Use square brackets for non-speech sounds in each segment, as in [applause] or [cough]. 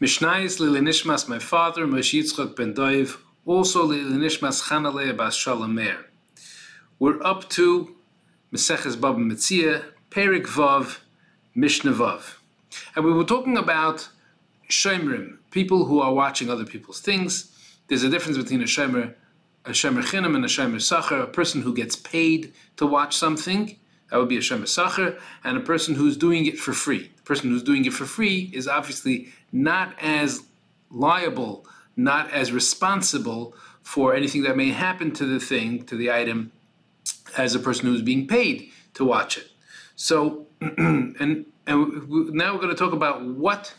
Mishnayis Lilinishmas, my father, Moshe ben Doiv, also Lilinishmas Chanaleh Bas Shalom Meir. We're up to Meseches Baba Metzia, Perik Vav, Mishnah Vav. And we were talking about Shemrim, people who are watching other people's things. There's a difference between a Shemer, a Shemer Chinam and a Shemer Sacher, a person who gets paid to watch something, that would be a Shemer Sacher, and a person who's doing it for free. The person who's doing it for free is obviously not as liable, not as responsible for anything that may happen to the thing, to the item, as a person who's being paid to watch it. So, [clears throat] and and now we're going to talk about what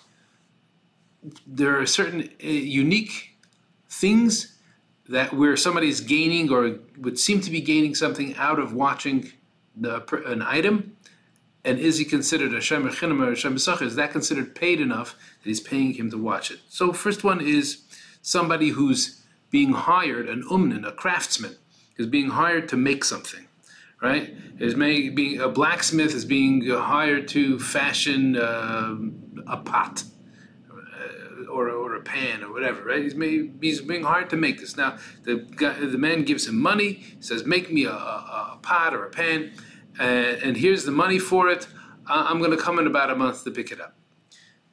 there are certain uh, unique things that where somebody's gaining or would seem to be gaining something out of watching the, an item, and is he considered a shemer chinam or a shemer Is that considered paid enough that he's paying him to watch it? So first one is somebody who's being hired, an umnan, a craftsman, is being hired to make something right? Is being a blacksmith is being hired to fashion uh, a pot uh, or, or a pan or whatever, right? He's, may, he's being hired to make this. Now, the guy, the man gives him money, says, "Make me a, a, a pot or a pan, and, and here's the money for it. I'm going to come in about a month to pick it up."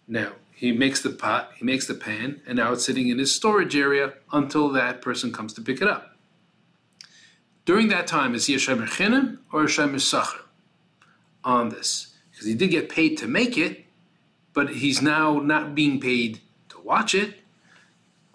Now, he makes the pot, he makes the pan, and now it's sitting in his storage area until that person comes to pick it up. During that time, is he a Shemer Chinim or a Shemer Sacher on this? Because he did get paid to make it, but he's now not being paid to watch it.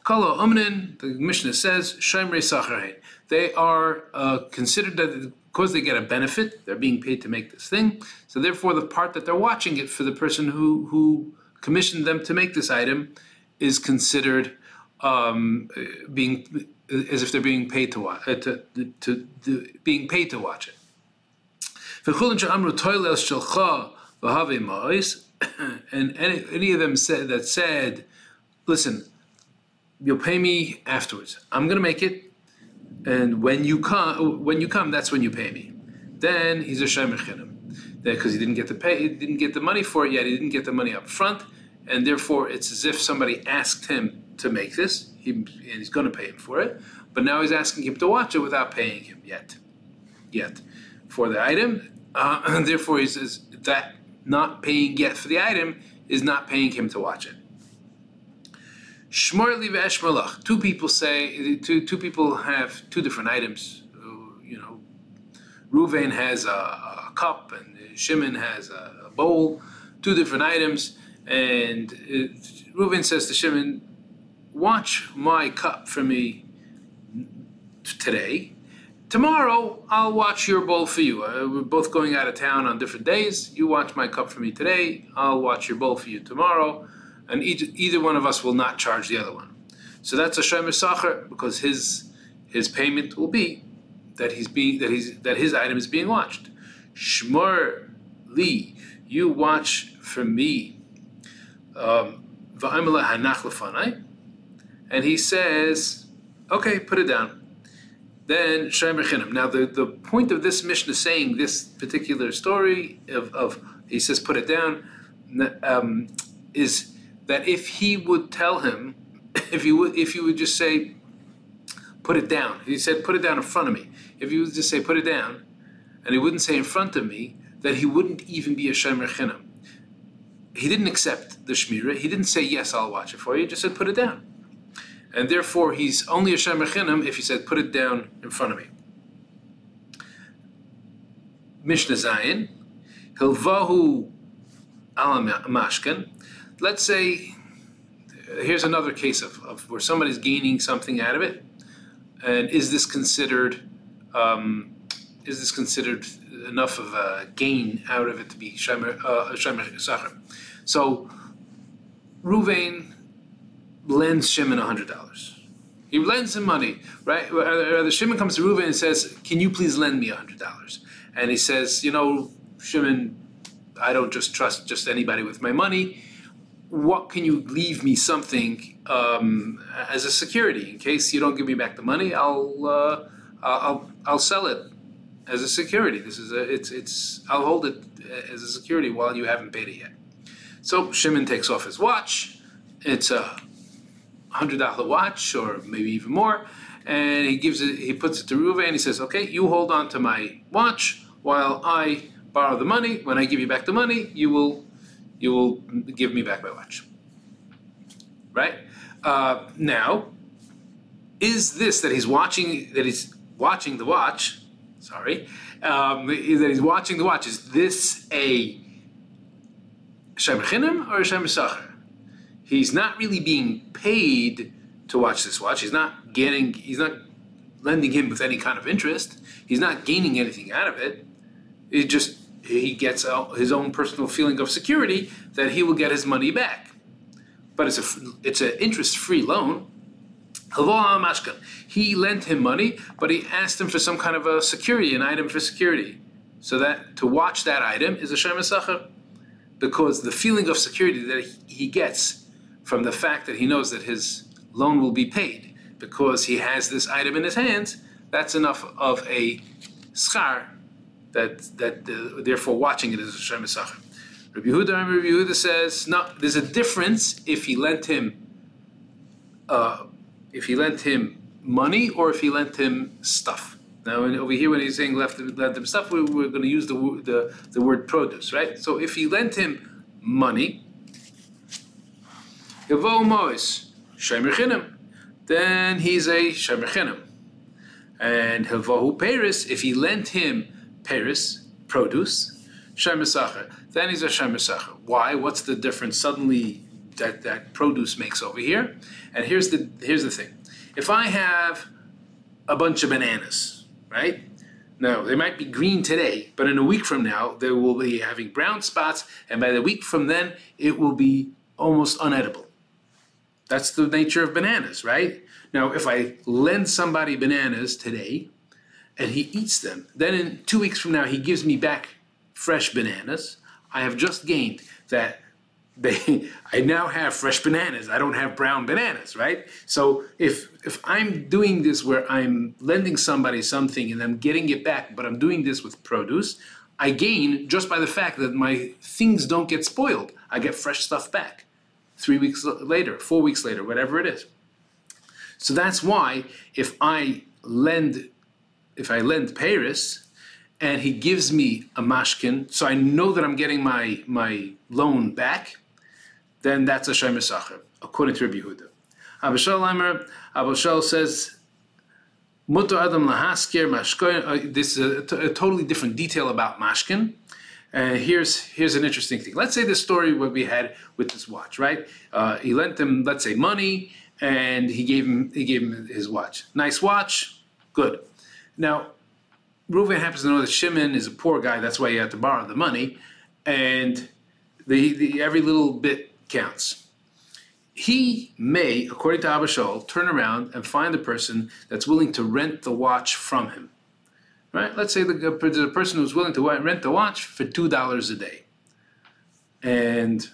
Kala Umnin, the Mishnah says, Shemre Sacher They are uh, considered that because they get a benefit, they're being paid to make this thing. So therefore, the part that they're watching it for the person who who commissioned them to make this item is considered um, being as if they're being paid to watch, uh, to, to, to, being paid to watch it. [coughs] and any, any of them said that said, listen, you'll pay me afterwards. I'm going to make it, and when you come, when you come, that's when you pay me. Then he's a shemer chinim, because he didn't get the pay, he didn't get the money for it yet. He didn't get the money up front, and therefore it's as if somebody asked him to make this he, and he's going to pay him for it. But now he's asking him to watch it without paying him yet, yet for the item. Uh, [clears throat] therefore, he says that not paying yet for the item is not paying him to watch it. Shmorli ve'eshmalach. Two people say two two people have two different items. You know, Ruvain has a, a cup and Shimon has a, a, bowl. Two different items, and it, Ruvain says to Shimon, watch my cup for me today. Tomorrow, I'll watch your bowl for you. Uh, we're both going out of town on different days. You watch my cup for me today. I'll watch your bowl for you tomorrow. And each, either one of us will not charge the other one. So that's a shemer sacher because his his payment will be that he's being that he's that his item is being watched. Shmor li, you watch for me. Um, and he says, okay, put it down. Then Shemer Chinim. Now, the, the point of this Mishnah saying this particular story of, of he says, put it down, um, is that if he would tell him, if you would, if you would just say, put it down. He said, put it down in front of me. If you would just say, put it down, and he wouldn't say in front of me, that he wouldn't even be a Shemer Chinim. He didn't accept the Shmira. He didn't say, yes, I'll watch it for you. He just said, put it down and therefore he's only a shemer if he said, put it down in front of me. Mishnah Zayin, Hilvahu ala mashkan. Let's say, here's another case of, of where somebody's gaining something out of it, and is this considered, um, is this considered enough of a gain out of it to be shemer, uh, shemer So, Ruvain lends Shimon hundred dollars. He lends him money, right? The Shimon comes to Reuven and says, "Can you please lend me hundred dollars?" And he says, "You know, Shimon, I don't just trust just anybody with my money. What can you leave me something um, as a security in case you don't give me back the money? I'll uh, I'll I'll sell it as a security. This is a it's it's I'll hold it as a security while you haven't paid it yet." So Shimon takes off his watch it's a hundred dollar watch or maybe even more, and he gives it. He puts it to Ruvain. and he says, "Okay, you hold on to my watch while I borrow the money. When I give you back the money, you will you will give me back my watch." Right uh, now, is this that he's watching that he's watching the watch? Sorry, um, is that he's watching the watch. Is this a Shem or a Shem He's not really being paid to watch this watch. He's not getting. He's not lending him with any kind of interest. He's not gaining anything out of it. It just he gets his own personal feeling of security that he will get his money back. But it's a it's an interest free loan. He lent him money, but he asked him for some kind of a security, an item for security. So that to watch that item is a shem because the feeling of security that he gets from the fact that he knows that his loan will be paid because he has this item in his hands, that's enough of a schar that that uh, therefore watching it is a shem Rabbi Yehuda, Rabbi Yehuda says no. There's a difference if he lent him, uh, if he lent him money or if he lent him stuff. Now, over here, when he's saying left lent him stuff, we're, we're going to use the, the the word produce, right? So if he lent him money, then he's a shemer And Havahu Paris, if he lent him Paris, produce, shemer then he's a shemer Why? What's the difference suddenly that, that produce makes over here? And here's the here's the thing. If I have a bunch of bananas, right? Now, they might be green today, but in a week from now, they will be having brown spots, and by the week from then, it will be almost unedible. That's the nature of bananas, right? Now, if I lend somebody bananas today and he eats them, then in two weeks from now, he gives me back fresh bananas. I have just gained that they [laughs] I now have fresh bananas. I don't have brown bananas, right? So if if I'm doing this where I'm lending somebody something and I'm getting it back, but I'm doing this with produce, I gain just by the fact that my things don't get spoiled. I get fresh stuff back. 3 weeks later, 4 weeks later, whatever it is. So that's why if I lend if I lend Paris and he gives me a mashkin, so I know that I'm getting my my loan back, then that's a Sacher, according to Rabbi Yehuda. Abba Shaul Emer, Abba Shaul says, Mutter Adam Lahaskir Mashkoin. Uh, this is a, t- a totally different detail about Mashkin. And here's here's an interesting thing. Let's say the story what we had with this watch, right? Uh, he lent him, let's say, money, and he gave him he gave him his watch. Nice watch, good. Now, Reuven happens to know that Shimon is a poor guy. That's why he had to borrow the money, and the, the every little bit counts. He may, according to Abba Shaul, turn around and find a person that's willing to rent the watch from him. Right? Let's say the, the person who's willing to rent the watch for two dollars a day, and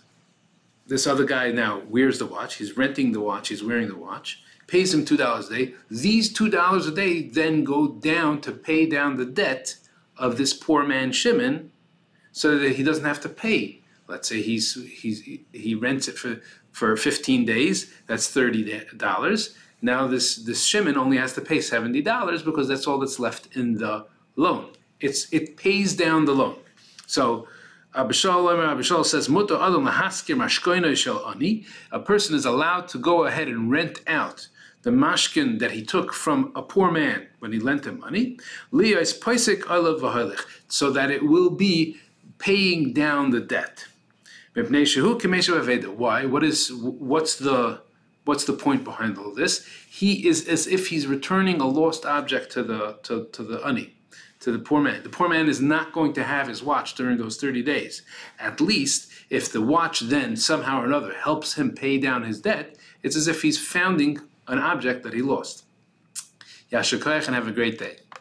this other guy now wears the watch. He's renting the watch. He's wearing the watch. Pays him two dollars a day. These two dollars a day then go down to pay down the debt of this poor man Shimon, so that he doesn't have to pay. Let's say he's he's he rents it for for 15 days that's $30 now this this shimon only has to pay $70 because that's all that's left in the loan. It's it pays down the loan. So Abba Shaul says, A person is allowed to go ahead and rent out the mashkin that he took from a poor man when he lent him money, so that it will be paying down the debt. Why? What is what's the what's the point behind all this? He is as if he's returning a lost object to the to, to the ani, to the poor man. The poor man is not going to have his watch during those 30 days. At least if the watch then somehow or another helps him pay down his debt, it's as if he's founding an object that he lost. Yashikoyach and have a great day.